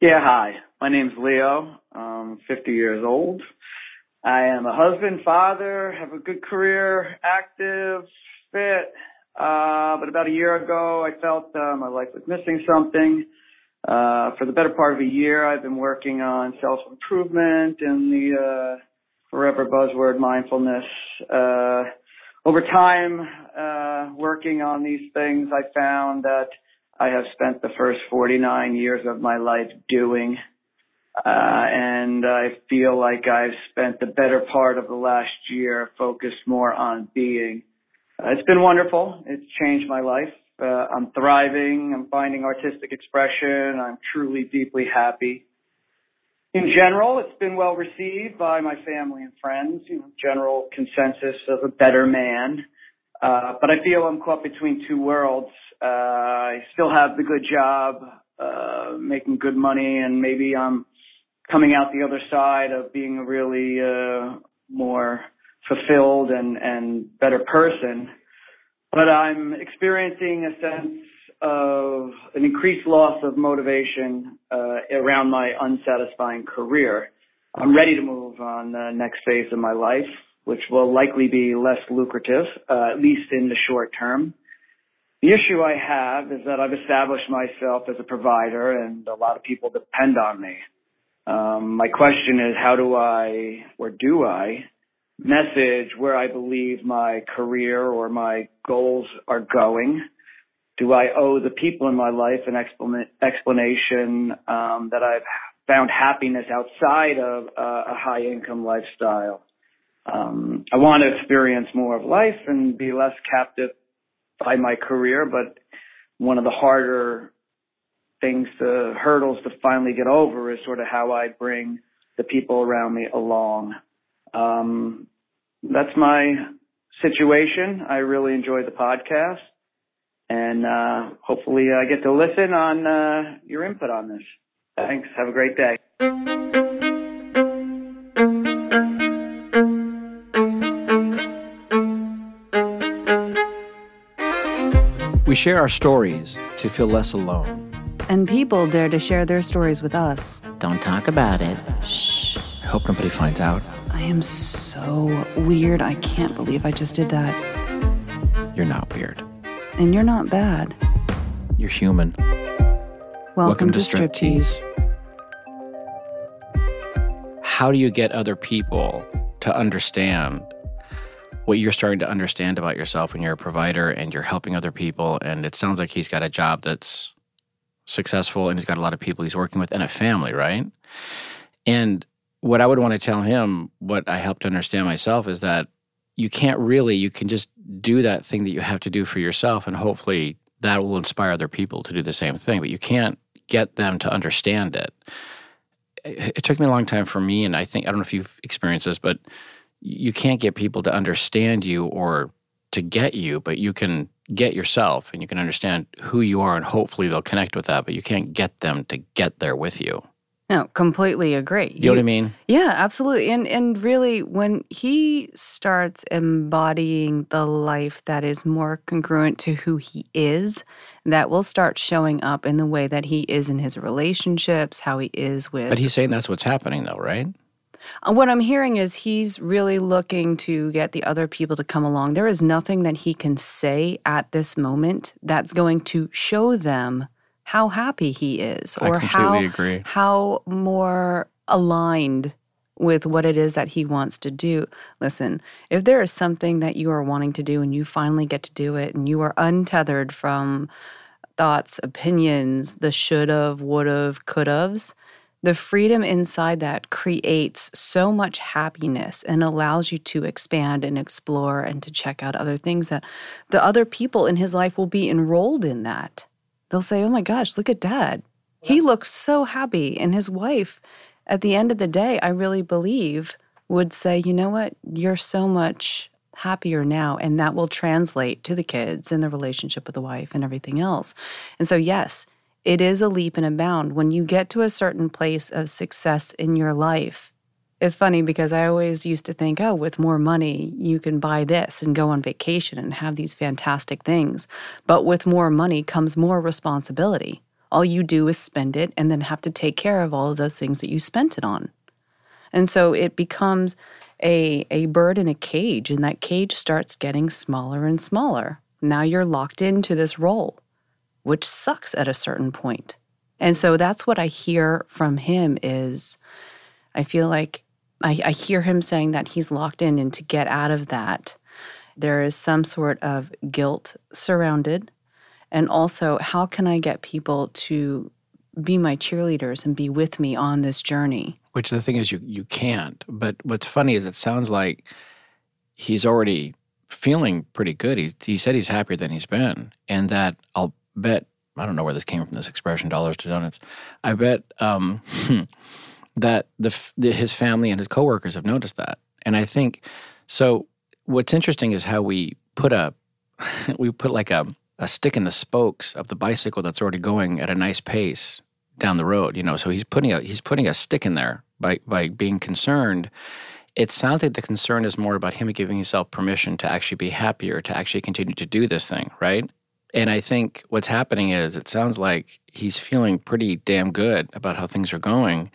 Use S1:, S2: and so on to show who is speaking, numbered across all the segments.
S1: Yeah, hi. My name's Leo. I'm 50 years old. I am a husband, father, have a good career, active, fit. Uh, but about a year ago, I felt uh, my life was missing something. Uh, for the better part of a year, I've been working on self-improvement and the uh, forever buzzword mindfulness. Uh, over time, uh, working on these things, I found that I have spent the first 49 years of my life doing uh, and I feel like I've spent the better part of the last year focused more on being. Uh, it's been wonderful. It's changed my life. Uh, I'm thriving. I'm finding artistic expression. I'm truly deeply happy. In general, it's been well received by my family and friends. You know, general consensus of a better man. Uh, but I feel I'm caught between two worlds. Uh, I still have the good job, uh, making good money, and maybe I'm coming out the other side of being a really uh, more fulfilled and and better person. But I'm experiencing a sense of an increased loss of motivation uh, around my unsatisfying career. I'm ready to move on the next phase of my life, which will likely be less lucrative, uh, at least in the short term. The issue I have is that I've established myself as a provider and a lot of people depend on me. Um, my question is, how do I, or do I, message where I believe my career or my goals are going? Do I owe the people in my life an explanation um, that I've found happiness outside of uh, a high income lifestyle? Um, I want to experience more of life and be less captive by my career, but one of the harder things, the hurdles to finally get over is sort of how I bring the people around me along. Um, that's my situation. I really enjoy the podcast and, uh, hopefully I get to listen on, uh, your input on this. Thanks. Have a great day.
S2: We share our stories to feel less alone.
S3: And people dare to share their stories with us.
S4: Don't talk about it.
S3: Shh.
S2: I hope nobody finds out.
S3: I am so weird. I can't believe I just did that.
S2: You're not weird.
S3: And you're not bad.
S2: You're human.
S3: Welcome, Welcome to, to Striptease.
S2: How do you get other people to understand what you're starting to understand about yourself when you're a provider and you're helping other people? And it sounds like he's got a job that's successful and he's got a lot of people he's working with and a family, right? And what I would want to tell him, what I helped understand myself, is that you can't really, you can just do that thing that you have to do for yourself, and hopefully that will inspire other people to do the same thing. But you can't get them to understand it. It took me a long time for me, and I think, I don't know if you've experienced this, but you can't get people to understand you or to get you, but you can get yourself and you can understand who you are and hopefully they'll connect with that, but you can't get them to get there with you.
S3: No, completely agree.
S2: You, know what I mean?
S3: Yeah, absolutely. And and really when he starts embodying the life that is more congruent to who he is, that will start showing up in the way that he is in his relationships, how he is with
S2: But he's saying that's what's happening though, right?
S3: Uh, what I'm hearing is he's really looking to get the other people to come along. There is nothing that he can say at this moment that's going to show them how happy he is
S2: or
S3: how
S2: agree.
S3: how more aligned with what it is that he wants to do. Listen, if there is something that you are wanting to do and you finally get to do it and you are untethered from thoughts, opinions, the should have, would have, could have's, the freedom inside that creates so much happiness and allows you to expand and explore and to check out other things that the other people in his life will be enrolled in that. They'll say, Oh my gosh, look at dad. He looks so happy. And his wife, at the end of the day, I really believe, would say, You know what? You're so much happier now. And that will translate to the kids and the relationship with the wife and everything else. And so, yes, it is a leap and a bound. When you get to a certain place of success in your life, it's funny because I always used to think, oh, with more money, you can buy this and go on vacation and have these fantastic things. But with more money comes more responsibility. all you do is spend it and then have to take care of all of those things that you spent it on. And so it becomes a, a bird in a cage, and that cage starts getting smaller and smaller. Now you're locked into this role, which sucks at a certain point. And so that's what I hear from him is I feel like I, I hear him saying that he's locked in and to get out of that, there is some sort of guilt surrounded. And also, how can I get people to be my cheerleaders and be with me on this journey?
S2: Which the thing is, you you can't. But what's funny is, it sounds like he's already feeling pretty good. He he said he's happier than he's been, and that I'll bet I don't know where this came from. This expression, dollars to donuts. I bet um, that the, the his family and his coworkers have noticed that, and I think so. What's interesting is how we put a we put like a a stick in the spokes of the bicycle that's already going at a nice pace down the road. You know, so he's putting a he's putting a stick in there by by being concerned. It sounds like the concern is more about him giving himself permission to actually be happier, to actually continue to do this thing, right? And I think what's happening is it sounds like he's feeling pretty damn good about how things are going.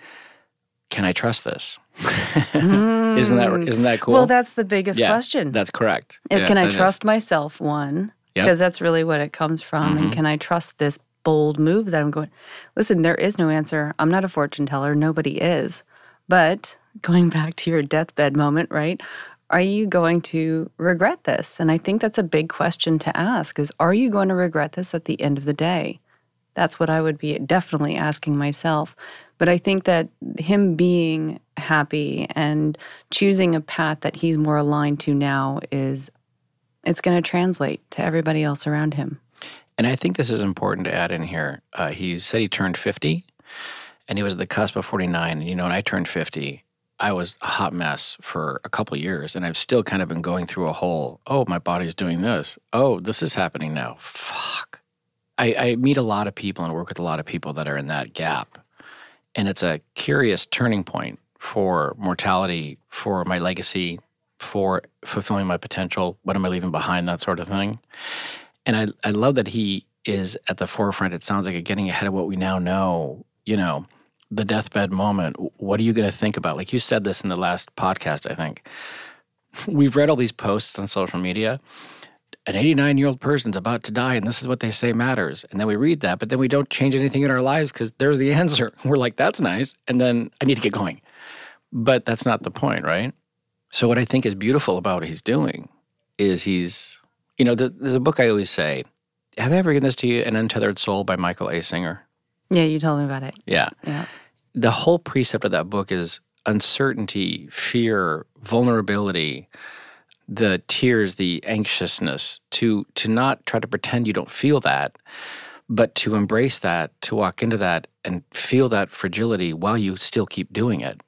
S2: Can I trust this? mm. Isn't that isn't that cool?
S3: Well, that's the biggest yeah, question.
S2: That's correct.
S3: Is
S2: yeah,
S3: can I trust is. myself? One, because yep. that's really what it comes from. Mm-hmm. And can I trust this bold move that I'm going? Listen, there is no answer. I'm not a fortune teller. Nobody is. But going back to your deathbed moment, right? Are you going to regret this? And I think that's a big question to ask is are you going to regret this at the end of the day? That's what I would be definitely asking myself. But I think that him being happy and choosing a path that he's more aligned to now is it's going to translate to everybody else around him.
S2: And I think this is important to add in here. Uh, he said he turned 50 and he was at the cusp of 49. And, you know, when I turned 50, I was a hot mess for a couple years. And I've still kind of been going through a whole, oh, my body's doing this. Oh, this is happening now. Fuck. I, I meet a lot of people and work with a lot of people that are in that gap. And it's a curious turning point for mortality, for my legacy, for fulfilling my potential? What am I leaving behind? That sort of thing. And I, I love that he is at the forefront. It sounds like getting ahead of what we now know, you know, the deathbed moment. What are you going to think about? Like you said this in the last podcast, I think. We've read all these posts on social media. An 89 year old person's about to die, and this is what they say matters. And then we read that, but then we don't change anything in our lives because there's the answer. We're like, that's nice. And then I need to get going. But that's not the point, right? So, what I think is beautiful about what he's doing is he's, you know, there's a book I always say, have I ever given this to you, An Untethered Soul by Michael A. Singer?
S3: Yeah, you told me about it.
S2: Yeah.
S3: Yeah.
S2: The whole precept of that book is uncertainty, fear, vulnerability, the tears, the anxiousness, to to not try to pretend you don't feel that, but to embrace that, to walk into that and feel that fragility while you still keep doing it.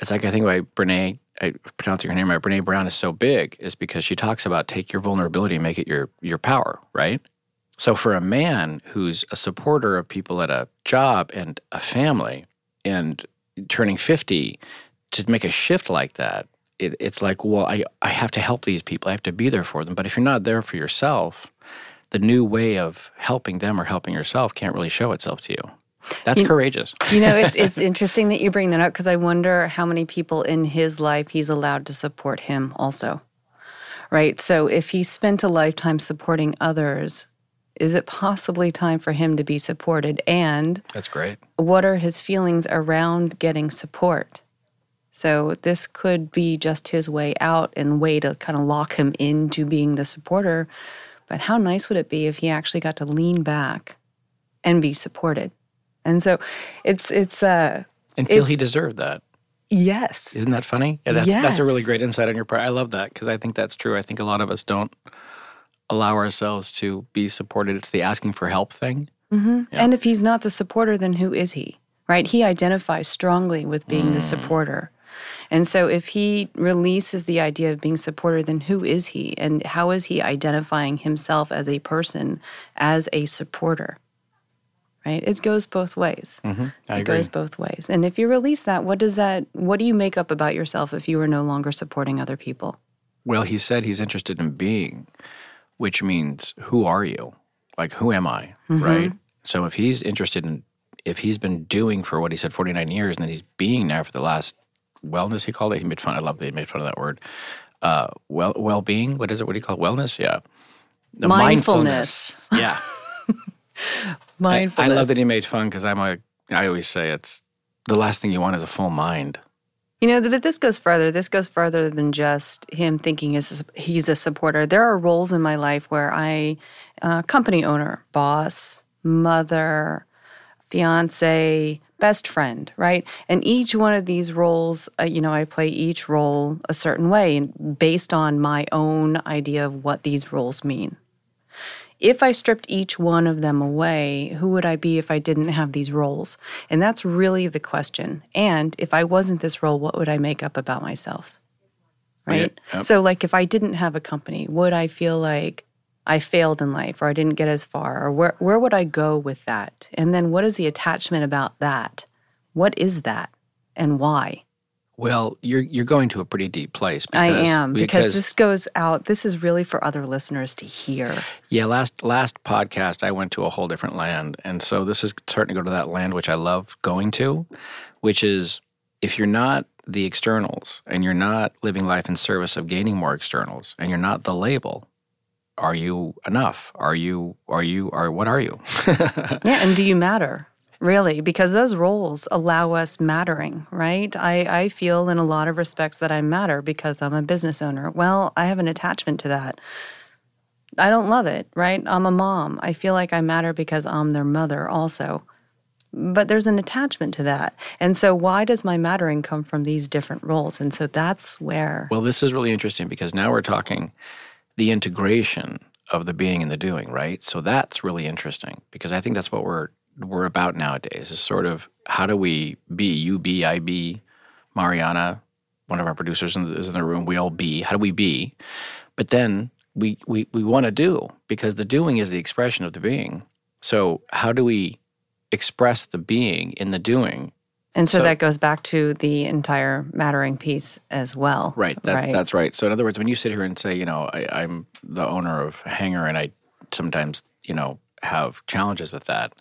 S2: It's like I think why Brene I pronouncing her name right, Brene Brown is so big is because she talks about take your vulnerability and make it your your power, right? So for a man who's a supporter of people at a job and a family and turning 50 to make a shift like that, it, it's like, well, I, I have to help these people. I have to be there for them. But if you're not there for yourself, the new way of helping them or helping yourself can't really show itself to you. That's
S3: you,
S2: courageous.
S3: you know, it's it's interesting that you bring that up because I wonder how many people in his life he's allowed to support him also. Right? So if he spent a lifetime supporting others, is it possibly time for him to be supported and
S2: That's great.
S3: What are his feelings around getting support? So this could be just his way out and way to kind of lock him into being the supporter. But how nice would it be if he actually got to lean back and be supported? And so it's it's uh
S2: and feel he deserved that.
S3: Yes.
S2: Isn't that funny? Yeah, that's yes. that's a really great insight on your part. I love that because I think that's true. I think a lot of us don't allow ourselves to be supported. It's the asking for help thing.
S3: Mm-hmm. Yeah. And if he's not the supporter, then who is he? Right? He identifies strongly with being mm. the supporter. And so if he releases the idea of being supporter, then who is he? And how is he identifying himself as a person, as a supporter? right? It goes both ways.
S2: Mm-hmm. It
S3: agree. goes both ways. And if you release that, what does that? What do you make up about yourself if you are no longer supporting other people?
S2: Well, he said he's interested in being, which means who are you? Like who am I, mm-hmm. right? So if he's interested in, if he's been doing for what he said 49 years and then he's being now for the last wellness, he called it. He made fun. I love that he made fun of that word. Uh, well, well being. What is it? What do you call it? Wellness? Yeah.
S3: The mindfulness.
S2: mindfulness. Yeah.
S3: Mindfulness.
S2: I, I love that he made fun because I'm a. I always say it's the last thing you want is a full mind.
S3: You know, but this goes further. This goes further than just him thinking he's a supporter. There are roles in my life where I, uh, company owner, boss, mother, fiance, best friend, right? And each one of these roles, uh, you know, I play each role a certain way based on my own idea of what these roles mean. If I stripped each one of them away, who would I be if I didn't have these roles? And that's really the question. And if I wasn't this role, what would I make up about myself? Right?
S2: Yeah, yep.
S3: So, like, if I didn't have a company, would I feel like I failed in life or I didn't get as far? Or where, where would I go with that? And then what is the attachment about that? What is that and why?
S2: Well, you're you're going to a pretty deep place.
S3: I
S2: Because,
S3: am because, this goes out. This is really for other listeners to hear.
S2: Yeah, last last podcast I went to a whole different land, and so this is starting to go to that land which I love going to, which is if you're not the externals and you're not living life in service of gaining more externals, and you're not the label, are you enough? Are you are you are what are you?
S3: Yeah, and do you matter? Really, because those roles allow us mattering, right? I, I feel in a lot of respects that I matter because I'm a business owner. Well, I have an attachment to that. I don't love it, right? I'm a mom. I feel like I matter because I'm their mother also. But there's an attachment to that. And so, why does my mattering come from these different roles? And so, that's where.
S2: Well, this is really interesting because now we're talking the integration of the being and the doing, right? So that's really interesting because I think that's what we're we're about nowadays. Is sort of how do we be you be I be Mariana, one of our producers in the, is in the room. We all be. How do we be? But then we we we want to do because the doing is the expression of the being. So how do we express the being in the doing
S3: And so,
S2: so-
S3: that goes back to the entire mattering piece as well.
S2: Right. That,
S3: right.
S2: That's right. So in other words, when you sit here and say, you know, I, I'm the owner of Hangar, and I sometimes, you know, have challenges with that,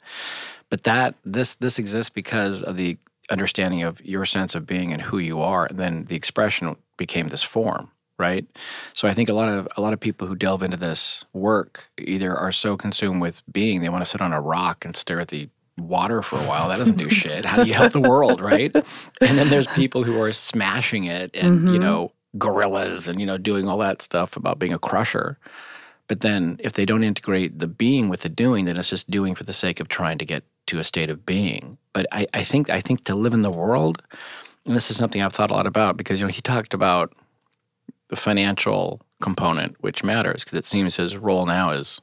S2: but that this this exists because of the understanding of your sense of being and who you are, and then the expression became this form. Right. So I think a lot of a lot of people who delve into this work either are so consumed with being they want to sit on a rock and stare at the water for a while. That doesn't do shit. How do you help the world, right? And then there's people who are smashing it and, you
S3: Mhm.
S2: know, gorillas and, you know, doing all that stuff about being a crusher. But then if they don't integrate the being with the doing, then it's just doing for the sake of trying to get to a state of being. But I, I think I think to live in the world, and this is something I've thought a lot about because, you know, he talked about the financial component, which matters because it seems his role now is,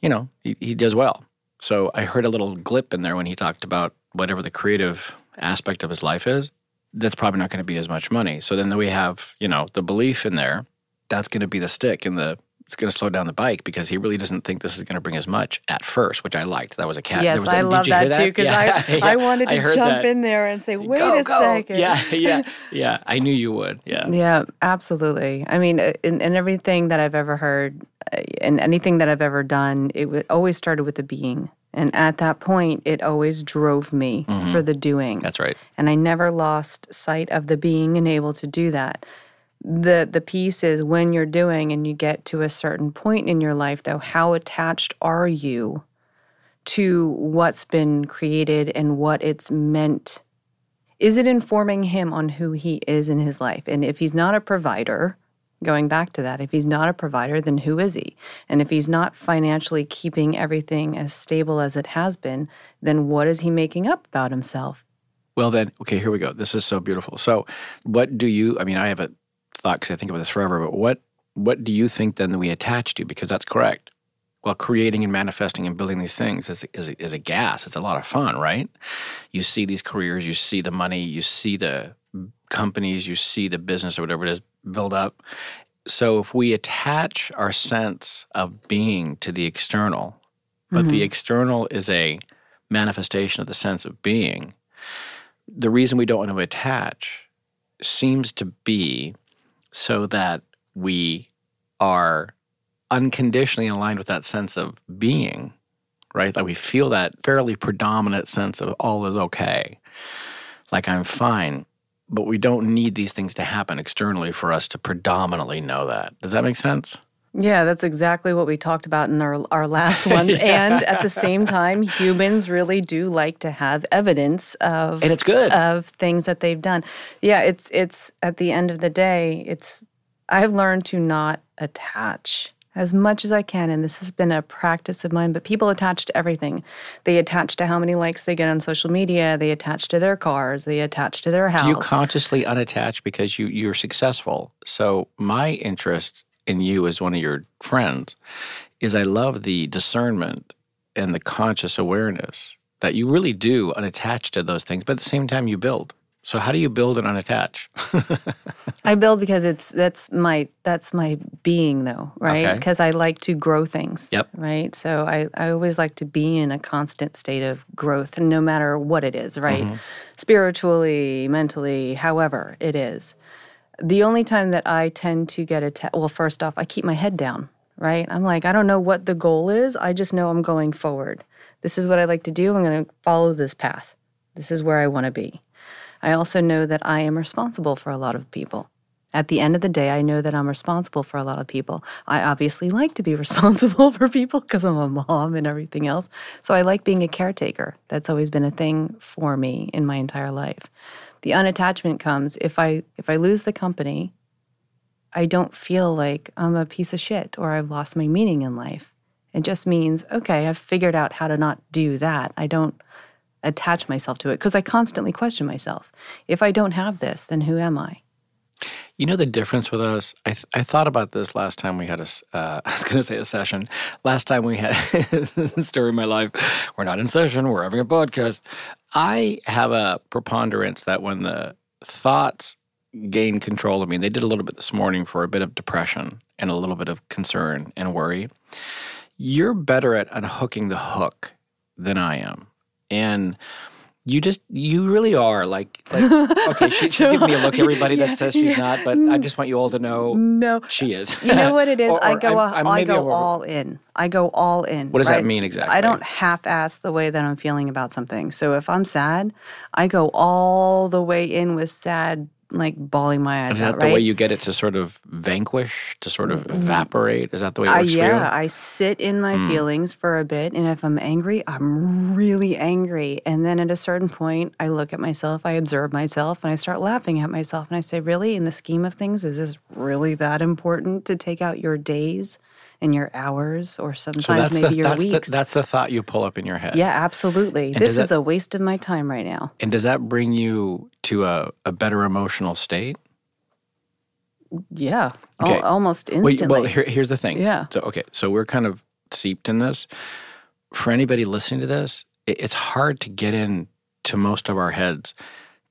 S2: you know, he, he does well. So I heard a little glip in there when he talked about whatever the creative aspect of his life is. That's probably not going to be as much money. So then we have, you know, the belief in there. That's going to be the stick in the it's going to slow down the bike because he really doesn't think this is going to bring as much at first, which I liked. That was a cat.
S3: Yes,
S2: was a-
S3: I love
S2: hear
S3: that, too because
S2: Yeah,
S3: I,
S2: yeah,
S3: I wanted to
S2: heard
S3: jump
S2: that.
S3: in there and say, wait
S2: Go,
S3: a
S2: go.
S3: second.
S2: Yeah, yeah, yeah. I knew you would. Yeah.
S3: Yeah, absolutely. I mean, uh, in, in everything that I've ever heard uh, and anything that I've ever done, it w- always started with the being. And at that point, it always drove me
S2: Mhm.
S3: for the doing.
S2: That's right.
S3: and I never lost sight of the being and able to do that. The the piece is when you're doing and you get to a certain point in your life though, how attached are you to what's been created and what it's meant? Is it informing him on who he is in his life? And if he's not a provider, going back to that, if he's not a provider, then who is he? And if he's not financially keeping everything as stable as it has been, then what is he making up about himself?
S2: Well, then, okay, here we go. This is so beautiful. So, what do you? I mean, I have a thought because I think about this forever. But what what do you think then that we attach to? Because that's correct. Well, creating and manifesting and building these things is is a, is a gas. It's a lot of fun, right? You see these careers, you see the money, you see the companies, you see the business or whatever it is build up. So, if we attach our sense of being to the external, but the mm-hmm. external is a manifestation of the sense of being, the reason we don't want to attach seems to be so that we are unconditionally aligned with that sense of being right? That we feel that fairly predominant sense of all is okay, like I'm fine. But we don't need these things to happen externally for us to predominantly know that. Does that make sense?
S3: Yeah, that's exactly what we talked about in our, our last one. yeah. And at the same time, humans really do like to have evidence of
S2: and it's good
S3: of things that they've done. Yeah, it's it's at the end of the day, it's I've learned to not attach as much as I can. And this has been a practice of mine, but people attach to everything. They attach to how many likes they get on social media, they attach to their cars, they attach to their house.
S2: Do you consciously unattach because you, you're successful? So, my interest in you as one of your friends is I love the discernment and the conscious awareness that you really do unattach to those things, but at the same time, you build. So how do you build and unattach?
S3: I build because it's that's my that's my being though, right? Because okay. I like to grow things.
S2: Yep.
S3: Right. So I, I always like to be in a constant state of growth, no matter what it is, right? Mm-hmm. Spiritually, mentally, however it is. The only time that I tend to get attached, well, first off, I keep my head down, right? I'm like, I don't know what the goal is. I just know I'm going forward. This is what I like to do. I'm going to follow this path. This is where I want to be. I also know that I am responsible for a lot of people. At the end of the day, I know that I'm responsible for a lot of people. I obviously like to be responsible for people because I'm a mom and everything else. So I like being a caretaker. That's always been a thing for me in my entire life. The unattachment comes if I if I lose the company, I don't feel like I'm a piece of shit or I've lost my meaning in life. It just means, okay, I've figured out how to not do that. I don't attach myself to it because I constantly question myself. If I don't have this, then who am I?
S2: You know the difference with us. I th- I thought about this last time we had a. Uh, I was going to say a session. Last time we had story of my life. We're not in session. We're having a podcast. I have a preponderance that when the thoughts gain control of me, they did a little bit this morning for a bit of depression and a little bit of concern and worry. You're better at unhooking the hook than I am and you just you really are like like okay she, she's so, giving me a look. Everybody yeah, that says she's yeah. not but i mm. just want you all to know no. she is.
S3: You know what it is? Or, or i go I'm, I'm i go all in. I go all in
S2: what does right? that mean exactly?
S3: i don't half-ass the way that i'm feeling about something. So if i'm sad i go all the way in with sad like bawling my eyes
S2: Is that
S3: out,
S2: the
S3: right?
S2: way you get it to sort of vanquish, to sort of mm-hmm. evaporate? Is that the way it works
S3: uh, yeah,
S2: for
S3: you? I sit in my mm. feelings for a bit, and if I'm angry, I'm really angry. And then at a certain point, I look at myself, I observe myself, and I start laughing at myself, and I say, "Really, in the scheme of things, is this really that important to take out your days?" In your hours or sometimes so maybe the, your
S2: that's
S3: weeks.
S2: The, that's the thought you pull up in your head.
S3: Yeah, absolutely. And this is that, a waste of my time right now.
S2: And does that bring you to a, a better emotional state?
S3: Yeah, okay. Al- almost instantly.
S2: Well, well here, here's the thing.
S3: Yeah.
S2: So, okay, so we're kind of seeped in this. For anybody listening to this, it, it's hard to get in to most of our heads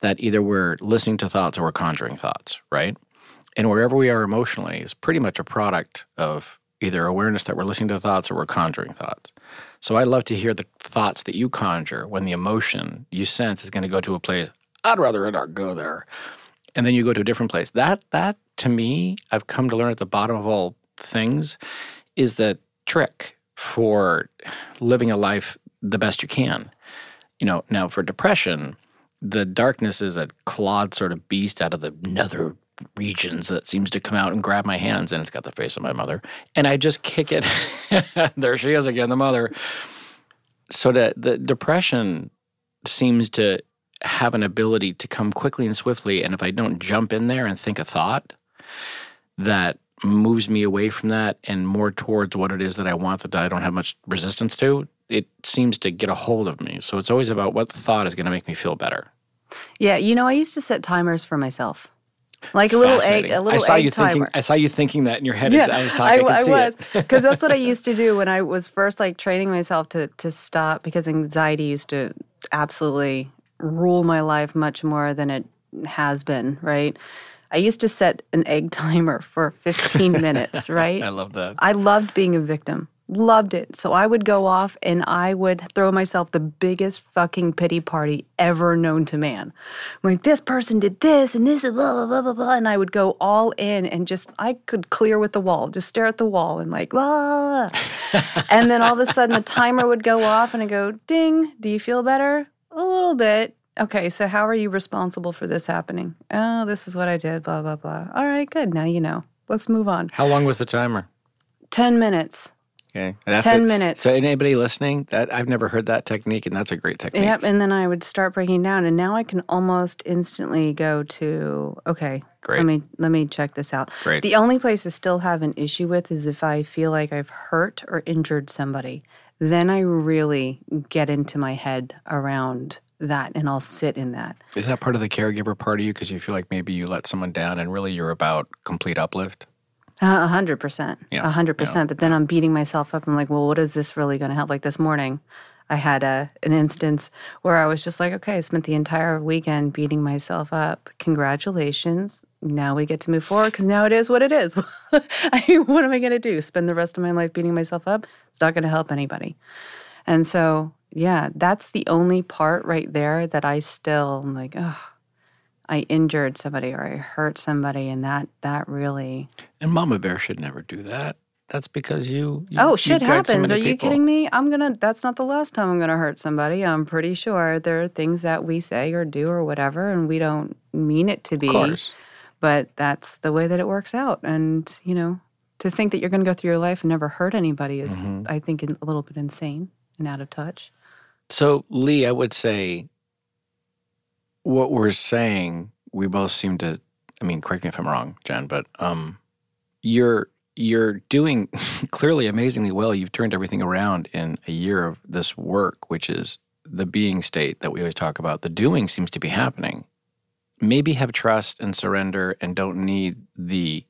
S2: that either we're listening to thoughts or we're conjuring thoughts, right? And wherever we are emotionally is pretty much a product of either awareness that we're listening to thoughts or we're conjuring thoughts. So I love to hear the thoughts that you conjure when the emotion you sense is going to go to a place I'd rather not go there, and then you go to a different place. That that to me, I've come to learn at the bottom of all things, is the trick for living a life the best you can. You know, now for depression, the darkness is a clawed sort of beast out of the nether regions that seems to come out and grab my hands, and it's got the face of my mother. And I just kick it. there she is again, the mother. So that the depression seems to have an ability to come quickly and swiftly. And if I don't jump in there and think a thought that moves me away from that and more towards what it is that I want that I don't have much resistance to, it seems to get a hold of me. So it's always about what thought is going to make me feel better.
S3: Yeah, you know, I used to set timers for myself. Like a little egg, a little I
S2: saw
S3: egg
S2: you
S3: timer.
S2: thinking. I saw you thinking that in your head yeah, as I was talking.
S3: I,
S2: I,
S3: I was because that's what I used to do when I was first like training myself to to stop because anxiety used to absolutely rule my life much more than it has been. Right. I used to set an egg timer for 15 minutes. Right.
S2: I love that.
S3: I loved being a victim. Loved it. So I would go off and I would throw myself the biggest fucking pity party ever known to man. I'm like, this person did this and this, and blah, blah, blah, blah, blah. And I would go all in and just, I could clear with the wall, just stare at the wall and like, blah. and then all of a sudden the timer would go off and I go, ding, do you feel better? A little bit. Okay, so how are you responsible for this happening? Oh, this is what I did, blah, blah, blah. All right, good. Now you know. Let's move on.
S2: How long was the timer?
S3: 10 minutes.
S2: Okay. And
S3: 10
S2: it.
S3: minutes.
S2: So anybody listening, that I've never heard that technique and that's a great technique.
S3: Yep. And then I would start breaking down. And now I can almost instantly go to, okay,
S2: Great.
S3: let me let me check this out.
S2: Great.
S3: The only place I still have an issue with is if I feel like I've hurt or injured somebody. Then I really get into my head around that and I'll sit in that.
S2: Is that part of the caregiver part of you because you feel like maybe you let someone down and really you're about complete uplift?
S3: Uh, A hundred percent.
S2: Yeah,
S3: A hundred percent. But then I'm beating myself up. I'm like, well, what is this really going to help? Like this morning, I had a an instance where I was just like, okay, I spent the entire weekend beating myself up. Congratulations. Now we get to move forward because now it is what it is. I mean, what am I going to do? Spend the rest of my life beating myself up? It's not going to help anybody. And so, yeah, that's the only part right there that I still am like, oh, I injured somebody or I hurt somebody, and that that really
S2: And Mama Bear should never do that. That's because you. you
S3: Oh, shit
S2: guide so.
S3: Are you
S2: people.
S3: kidding me? I'm gonna. That's not the last time I'm gonna hurt somebody. I'm pretty sure there are things that we say or do or whatever, and we don't mean it to be.
S2: Of course.
S3: But that's the way that it works out. And you know, to think that you're gonna go through your life and never hurt anybody is,
S2: Mm-hmm.
S3: I think, a little bit insane and out of touch.
S2: So, Lee, I would say what we're saying, we both seem to. I mean, correct me if I'm wrong, Jen, but um, you're you're doing clearly amazingly well. You've turned everything around in a year of this work, which is the being state that we always talk about. The doing seems to be happening. Maybe have trust and surrender, and don't need the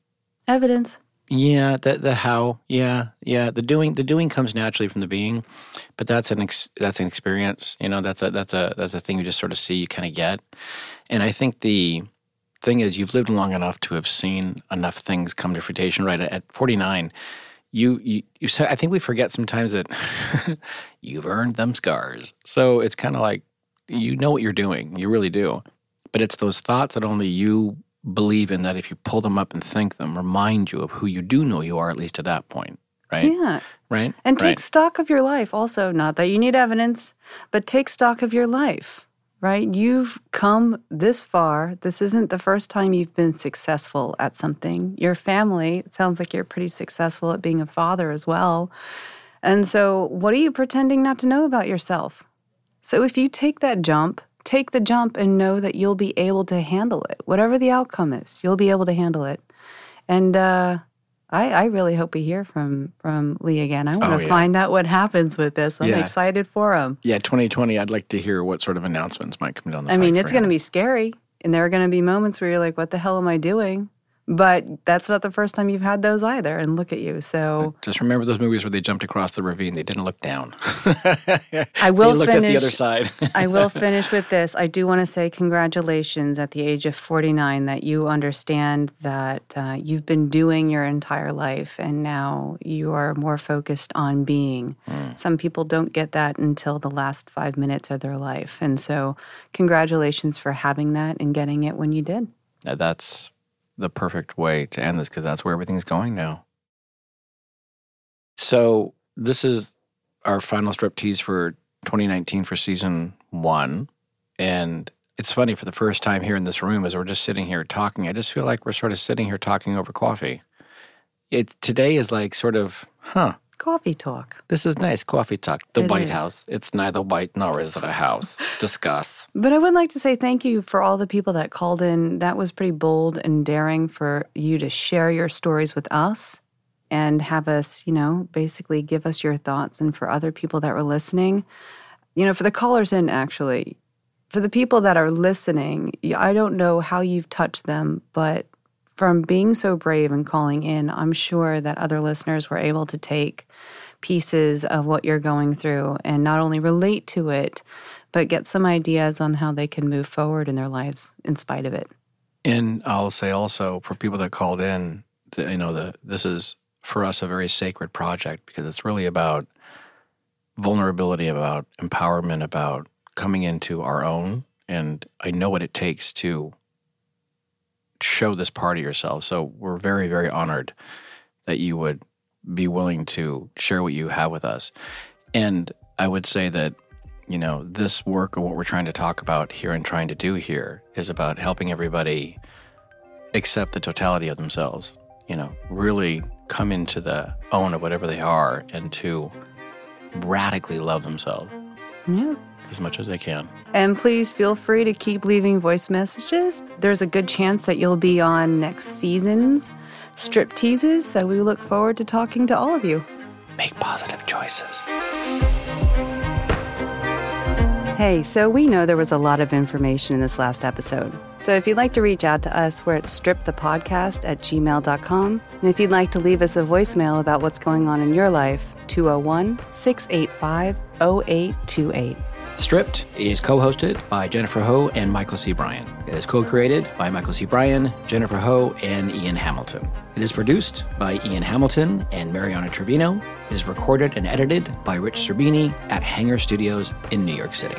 S3: Evidence.
S2: Yeah, the the how, yeah, yeah. The doing the doing comes naturally from the being, but that's an ex, that's an experience. You know, that's a that's a that's a thing you just sort of see, you kind of get. And I think the thing is, you've lived long enough to have seen enough things come to fruition. Right at forty nine, you you you said. I think we forget sometimes that you've earned them scars. So it's kind of like you know what you're doing, you really do. But it's those thoughts that only you believe in that if you pull them up and think them, remind you of who you do know you are, at least at that point. Right?
S3: Yeah.
S2: Right?
S3: And take
S2: right.
S3: stock of your life also. Not that you need evidence, but take stock of your life, right? You've come this far. This isn't the first time you've been successful at something. Your family, it sounds like you're pretty successful at being a father as well. And so, what are you pretending not to know about yourself? So, if you take that jump, take the jump and know that you'll be able to handle it. Whatever the outcome is, you'll be able to handle it. And, uh, I, I really hope we hear from from Lee again. I want
S2: Oh,
S3: to
S2: yeah.
S3: find out what happens with this. I'm
S2: Yeah.
S3: excited for him.
S2: Yeah, 2020, I'd like to hear what sort of announcements might come down the line.
S3: I mean, it's going to be scary, and there are going to be moments where you're like, "What the hell am I doing?" But that's not the first time you've had those either. And look at you. So
S2: Just remember those movies where they jumped across the ravine. They didn't look down.
S3: I will
S2: they looked at the
S3: finish-
S2: other side.
S3: I will finish with this. I do want to say congratulations at the age of 49 that you understand that uh, you've been doing your entire life and now you are more focused on being. Some people don't get that until the last five minutes of their life. And so, congratulations for having that and getting it when you did.
S2: Uh, That's the perfect way to end this because that's where everything's going now. So, this is our final strip tease for 2019 for season one. And it's funny for the first time here in this room as we're just sitting here talking, I just feel like we're sort of sitting here talking over coffee. It today is like sort of, huh,
S3: Coffee talk.
S2: this is nice coffee talk. The
S3: It
S2: White
S3: is.
S2: House. It's neither white nor is it a house. Discuss.
S3: But I would like to say thank you for all the people that called in. That was pretty bold and daring for you to share your stories with us and have us, you know, basically give us your thoughts. And for other people that were listening, you know, for the callers in, actually, for the people that are listening, I don't know how you've touched them, but from being so brave and calling in, I'm sure that other listeners were able to take pieces of what you're going through and not only relate to it, but get some ideas on how they can move forward in their lives in spite of it.
S2: And I'll say also for people that called in, you know, the this is for us a very sacred project because it's really about vulnerability, about empowerment, about coming into our own. And I know what it takes to show this part of yourself. So we're very, very honored that you would be willing to share what you have with us. And I would say that, you know, this work or what we're trying to talk about here and trying to do here is about helping everybody accept the totality of themselves, you know, really come into the own of whatever they are and to radically love themselves.
S3: Yeah.
S2: As much as they can.
S3: And please feel free to keep leaving voice messages. There's a good chance that you'll be on next season's strip teases, so we look forward to talking to all of you.
S2: Make positive choices.
S3: Hey, so we know there was a lot of information in this last episode. So if you'd like to reach out to us, we're at stripthepodcast at gmail.com. And if you'd like to leave us a voicemail about what's going on in your life, 201 685 0828.
S2: Stripped is co hosted by Jennifer Ho and Michael C. Bryan. It is co created by Michael C. Bryan, Jennifer Ho, and Ian Hamilton. It is produced by Ian Hamilton and Mariana Trevino. It is recorded and edited by Rich Cerbini at Hangar Studios in New York City.